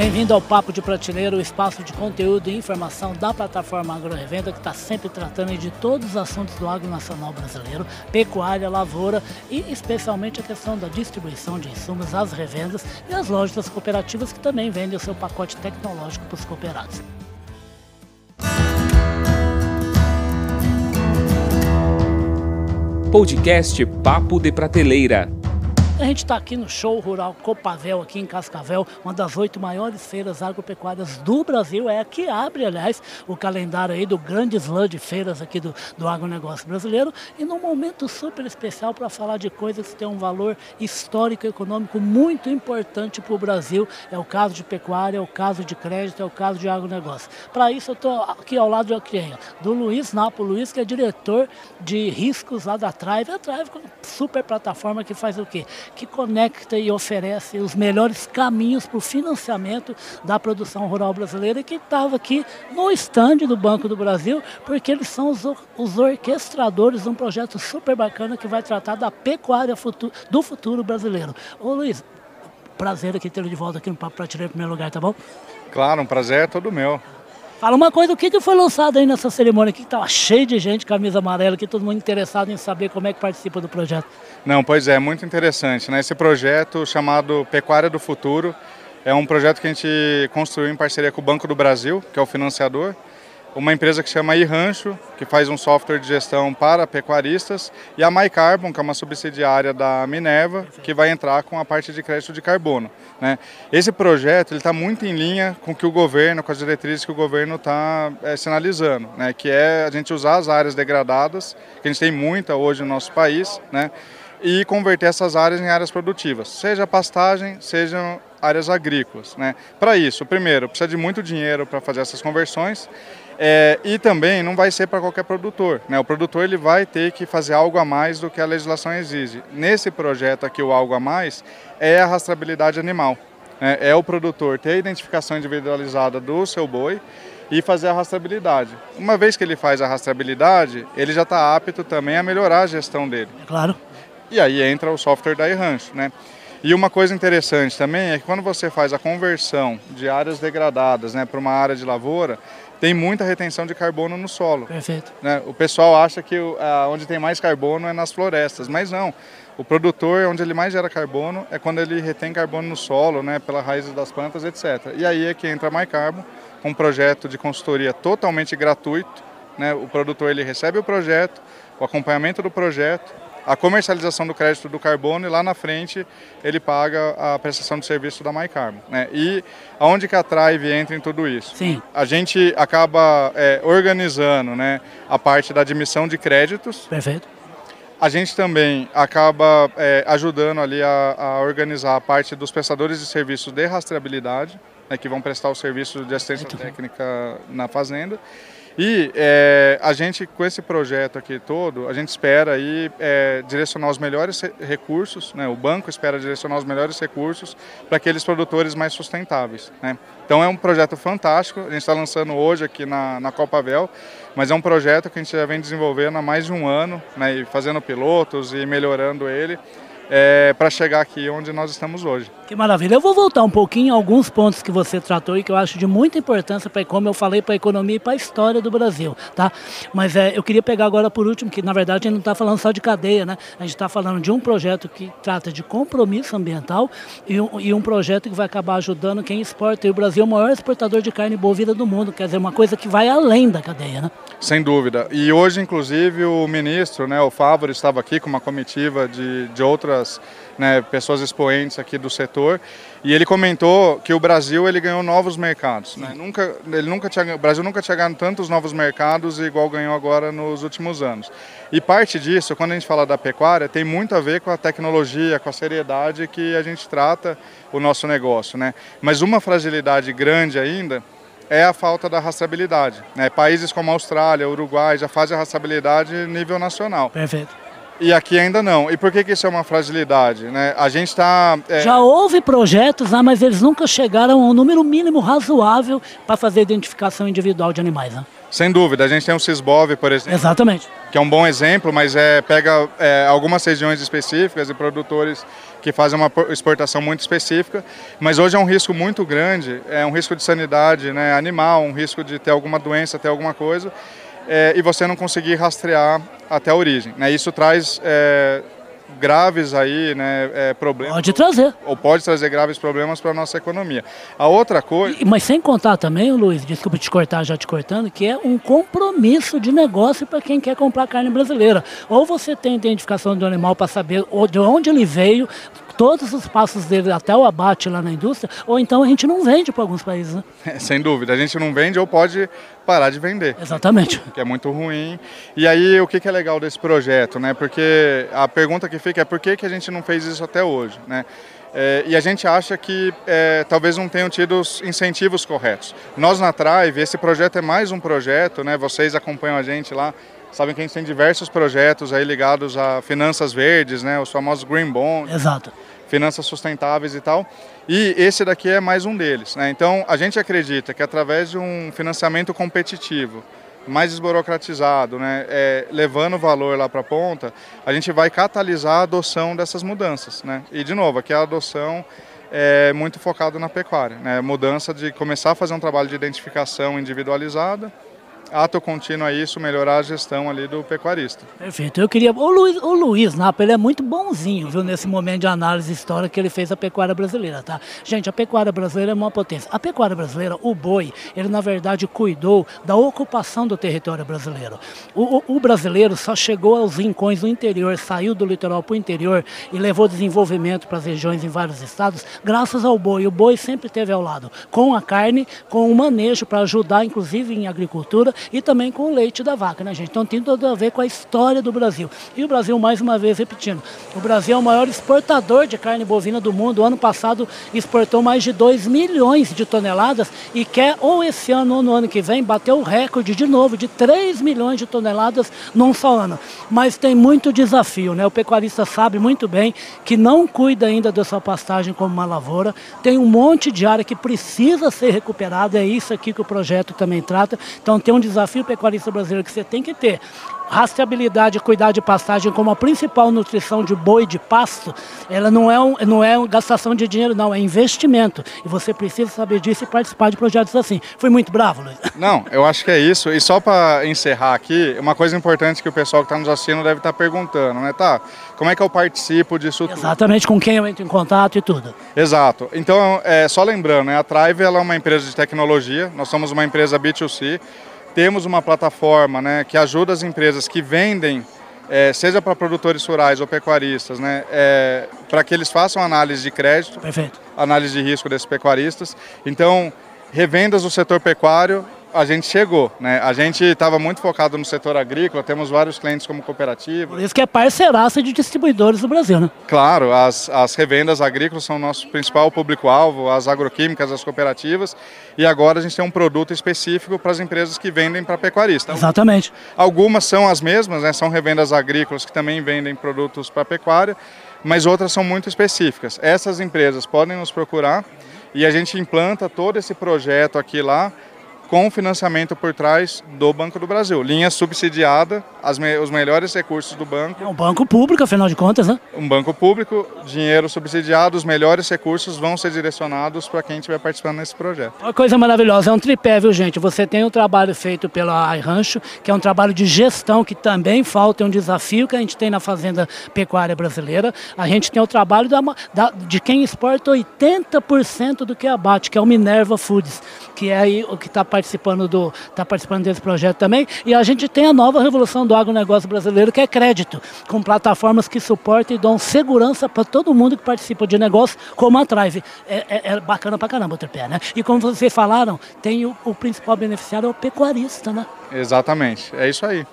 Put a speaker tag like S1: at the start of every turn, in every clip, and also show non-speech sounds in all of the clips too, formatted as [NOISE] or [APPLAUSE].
S1: Bem-vindo ao Papo de Prateleiro, o espaço de conteúdo e informação da plataforma Agro Revenda, que está sempre tratando de todos os assuntos do agro nacional brasileiro, pecuária, lavoura e especialmente a questão da distribuição de insumos às revendas e às lojas cooperativas que também vendem o seu pacote tecnológico para os cooperados.
S2: Podcast Papo de Prateleira.
S1: A gente está aqui no Show Rural Copavel, aqui em Cascavel, uma das oito maiores feiras agropecuárias do Brasil. É a que abre, aliás, o calendário aí do grande slam de feiras aqui do, do agronegócio brasileiro. E num momento super especial para falar de coisas que têm um valor histórico e econômico muito importante para o Brasil. É o caso de pecuária, é o caso de crédito, é o caso de agronegócio. Para isso, eu estou aqui ao lado quem? Do Luiz Napo. Luiz, que é diretor de riscos lá da Trive. A Trive é super plataforma que faz o quê? Que conecta e oferece os melhores caminhos para o financiamento da produção rural brasileira que estava aqui no estande do Banco do Brasil, porque eles são os, os orquestradores de um projeto super bacana que vai tratar da pecuária futuro, do futuro brasileiro. Ô Luiz, prazer aqui tê-lo de volta aqui no Papo Prateleira em primeiro lugar, tá bom?
S3: Claro, um prazer é todo meu.
S1: Fala uma coisa, o que, que foi lançado aí nessa cerimônia que estava cheio de gente, camisa amarela, que todo mundo interessado em saber como é que participa do projeto.
S3: Não, pois é, muito interessante. Né? Esse projeto chamado Pecuária do Futuro é um projeto que a gente construiu em parceria com o Banco do Brasil, que é o financiador, uma empresa que chama iRancho, que faz um software de gestão para pecuaristas, e a MyCarbon, que é uma subsidiária da Minerva, que vai entrar com a parte de crédito de carbono. Né? Esse projeto está muito em linha com o que o governo, com as diretrizes que o governo está é, sinalizando, né? que é a gente usar as áreas degradadas, que a gente tem muita hoje no nosso país, né? e converter essas áreas em áreas produtivas, seja pastagem, sejam áreas agrícolas. Né? Para isso, primeiro, precisa de muito dinheiro para fazer essas conversões é, e também não vai ser para qualquer produtor. Né? O produtor ele vai ter que fazer algo a mais do que a legislação exige. Nesse projeto aqui, o algo a mais é a rastreabilidade animal. Né? É o produtor ter a identificação individualizada do seu boi e fazer a rastreabilidade. Uma vez que ele faz a rastreabilidade, ele já está apto também a melhorar a gestão dele.
S1: Claro.
S3: E aí entra o software da iRancho, né? E uma coisa interessante também é que quando você faz a conversão de áreas degradadas né, para uma área de lavoura, tem muita retenção de carbono no solo.
S1: Perfeito.
S3: Né? O pessoal acha que onde tem mais carbono é nas florestas, mas não. O produtor, onde ele mais gera carbono, é quando ele retém carbono no solo, né, pela raiz das plantas, etc. E aí é que entra a MyCarbon, um projeto de consultoria totalmente gratuito. Né? O produtor ele recebe o projeto, o acompanhamento do projeto, a comercialização do crédito do carbono e lá na frente ele paga a prestação de serviço da MyCarbon. Né? E aonde que a Trive entra em tudo isso?
S1: Sim.
S3: A gente acaba é, organizando né, a parte da admissão de créditos.
S1: Perfeito.
S3: A gente também acaba é, ajudando ali a, a, organizar a parte dos prestadores de serviços de rastreabilidade, né, que vão prestar o serviço de assistência Muito técnica bom. na fazenda. E é, a gente, com esse projeto aqui todo, a gente espera aí é, direcionar os melhores recursos, né? o banco espera direcionar os melhores recursos para aqueles produtores mais sustentáveis. Né? Então é um projeto fantástico, a gente está lançando hoje aqui na, na Copavel, mas é um projeto que a gente já vem desenvolvendo há mais de um ano, né? e fazendo pilotos e melhorando ele é, para chegar aqui onde nós estamos hoje.
S1: Que maravilha. Eu vou voltar um pouquinho em alguns pontos que você tratou e que eu acho de muita importância para, como eu falei, para a economia e para a história do Brasil, tá? Mas é, eu queria pegar agora por último, que na verdade a gente não está falando só de cadeia, né? A gente está falando de um projeto que trata de compromisso ambiental e um, e um projeto que vai acabar ajudando quem exporta. E o Brasil é o maior exportador de carne bovina do mundo, quer dizer, uma coisa que vai além da cadeia, né?
S3: Sem dúvida. E hoje, inclusive, o ministro, né, o Fávoro, estava aqui com uma comitiva de, de outras né, pessoas expoentes aqui do setor, e ele comentou que o Brasil ele ganhou novos mercados. Né? Nunca, ele nunca tinha, o Brasil nunca tinha ganhado tantos novos mercados igual ganhou agora nos últimos anos. E parte disso, quando a gente fala da pecuária, tem muito a ver com a tecnologia, com a seriedade que a gente trata o nosso negócio. Né? Mas uma fragilidade grande ainda é a falta da rastreabilidade. Né? Países como a Austrália, Uruguai já fazem a rastreabilidade nível nacional.
S1: Perfeito.
S3: E aqui ainda não. E por que, que isso é uma fragilidade? Né? A gente está.
S1: É... Já houve projetos, né, mas eles nunca chegaram a um número mínimo razoável para fazer identificação individual de animais. Né?
S3: Sem dúvida, a gente tem o Cisbov, por exemplo.
S1: Exatamente.
S3: Que é um bom exemplo, mas é, pega é, algumas regiões específicas e produtores que fazem uma exportação muito específica, mas hoje é um risco muito grande, é um risco de sanidade né, animal, um risco de ter alguma doença, ter alguma coisa, é, e você não conseguir rastrear até a origem. Né? Isso traz é, graves aí, né, é, problemas.
S1: Pode trazer.
S3: Ou pode trazer graves problemas para a nossa economia. A outra coisa.
S1: Mas sem contar também, Luiz, desculpa te cortar, já te cortando, que é um compromisso de negócio para quem quer comprar carne brasileira. Ou você tem identificação do animal para saber de onde ele veio, todos os passos dele até o abate lá na indústria, ou então a gente não vende para alguns países. Né?
S3: É, [LAUGHS] sem dúvida, a gente não vende ou pode parar de vender.
S1: Exatamente.
S3: Que é muito ruim. E aí o que, que é legal desse projeto, né? Porque a pergunta que fica é por que, que a gente não fez isso até hoje, né? É, e a gente acha que é, talvez não tenham tido os incentivos corretos. Nós na Trive, esse projeto é mais um projeto, né? Vocês acompanham a gente lá, sabem que a gente tem diversos projetos aí ligados a finanças verdes, né? Os famosos green bonds.
S1: Exato
S3: finanças sustentáveis e tal. E esse daqui é mais um deles. Né? Então, a gente acredita que através de um financiamento competitivo, mais desburocratizado, né, é, levando valor lá para a ponta, a gente vai catalisar a adoção dessas mudanças. Né? E, de novo, aqui a adoção é muito focada na pecuária. Né? Mudança de começar a fazer um trabalho de identificação individualizada, ato contínuo a isso, melhorar a gestão ali do pecuarista.
S1: Perfeito. Eu queria. O Luiz, o Luiz Napa, ele é muito bonzinho, viu, nesse momento de análise histórica que ele fez da pecuária brasileira, tá? Gente, a pecuária brasileira é uma potência. A pecuária brasileira, o boi, ele na verdade cuidou da ocupação do território brasileiro. O, o, o brasileiro só chegou aos rincões do interior, saiu do litoral para o interior e levou desenvolvimento para as regiões em vários estados, graças ao boi. O boi sempre esteve ao lado, com a carne, com o manejo para ajudar, inclusive em agricultura e também com o leite da vaca, né, gente? Então tem tudo a ver com a história do Brasil. E o Brasil, mais uma vez, repetindo, o Brasil é o maior exportador de carne bovina do mundo. O ano passado exportou mais de 2 milhões de toneladas e quer, ou esse ano ou no ano que vem, bater o recorde de novo de 3 milhões de toneladas num só ano. Mas tem muito desafio, né? O pecuarista sabe muito bem que não cuida ainda da sua pastagem como uma lavoura, tem um monte de área que precisa ser recuperada, é isso aqui que o projeto também trata. Então tem um desafio pecuarista brasileiro que você tem que ter rastreabilidade e cuidar de pastagem como a principal nutrição de boi de pasto, ela não é, um, não é uma gastação de dinheiro, não, é investimento. E você precisa saber disso e participar de projetos assim. Fui muito bravo, Luiz? [LAUGHS]
S3: Não, eu acho que é isso. E só para encerrar aqui, uma coisa importante que o pessoal que está nos assistindo deve estar tá perguntando, né? Tá, como é que eu participo disso
S1: tudo? Exatamente, com quem eu entro em contato e tudo.
S3: Exato. Então, é, só lembrando, né, a Trive ela é uma empresa de tecnologia, nós somos uma empresa B2C, temos uma plataforma né, que ajuda as empresas que vendem, é, seja para produtores rurais ou pecuaristas, né, é, para que eles façam análise de crédito,
S1: Perfeito.
S3: análise de risco desses pecuaristas. Então, revendas do setor pecuário a gente chegou, né? A gente estava muito focado no setor agrícola, temos vários clientes como cooperativa.
S1: Por isso que é parceiraça de distribuidores do Brasil, né?
S3: Claro, as, as revendas agrícolas são o nosso principal público-alvo, as agroquímicas, as cooperativas, e agora a gente tem um produto específico para as empresas que vendem para pecuarista.
S1: Exatamente.
S3: Algumas são as mesmas, né? São revendas agrícolas que também vendem produtos para pecuária, mas outras são muito específicas. Essas empresas podem nos procurar e a gente implanta todo esse projeto aqui lá com financiamento por trás do Banco do Brasil. Linha subsidiada, me os melhores recursos do banco.
S1: É um banco público, afinal de contas, né?
S3: Um banco público, dinheiro subsidiado, os melhores recursos vão ser direcionados para quem estiver participando nesse projeto.
S1: Uma coisa maravilhosa, é um tripé, viu gente? Você tem o trabalho feito pela iRancho, que é um trabalho de gestão que também falta, é um desafio que a gente tem na fazenda pecuária brasileira. A gente tem o trabalho da, da, de quem exporta 80% do que abate, que é o Minerva Foods, que é aí o que está participando do está participando desse projeto também. E a gente tem a nova revolução do agronegócio brasileiro, que é crédito, com plataformas que suportam e dão segurança para todo mundo que participa de negócio, como a Trive. É, é, é bacana para caramba o tripé, né? E como vocês falaram, tem o, o principal beneficiário é o pecuarista, né?
S3: Exatamente, é isso aí.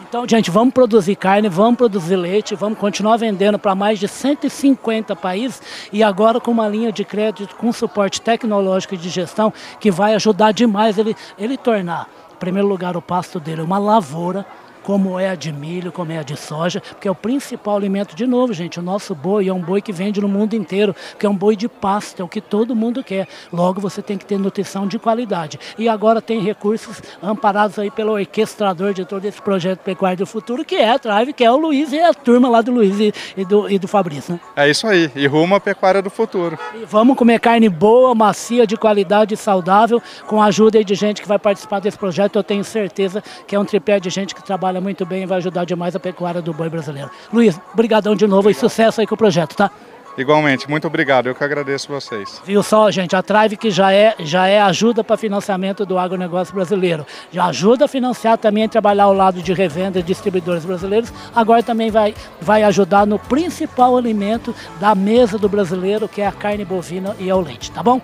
S1: Então, gente, vamos produzir carne, vamos produzir leite, vamos continuar vendendo para mais de 150 países e agora com uma linha de crédito com suporte tecnológico e de gestão que vai ajudar demais ele, ele tornar, em primeiro lugar, o pasto dele uma lavoura como é a de milho, como é a de soja, porque é o principal alimento. De novo, gente, o nosso boi é um boi que vende no mundo inteiro, que é um boi de pasto, é o que todo mundo quer. Logo, você tem que ter nutrição de qualidade. E agora tem recursos amparados aí pelo orquestrador de todo esse projeto Pecuário do Futuro, que é a Drive, que é o Luiz e a turma lá do Luiz e, e do, e do Fabrício. Né?
S3: É isso aí, e rumo à pecuária do futuro.
S1: E vamos comer carne boa, macia, de qualidade, saudável, com a ajuda de gente que vai participar desse projeto. Eu tenho certeza que é um tripé de gente que trabalha muito bem e vai ajudar demais a pecuária do boi brasileiro. Luiz, brigadão de novo Obrigado. e sucesso aí com o projeto, tá?
S3: Igualmente, muito obrigado. Eu que agradeço vocês.
S1: Viu só, gente, a Trive que já é, já é ajuda para financiamento do agronegócio brasileiro. Já ajuda a financiar também a trabalhar ao lado de revenda e distribuidores brasileiros. Agora também vai, vai ajudar no principal alimento da mesa do brasileiro, que é a carne bovina e é o leite, tá bom?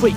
S1: Fui.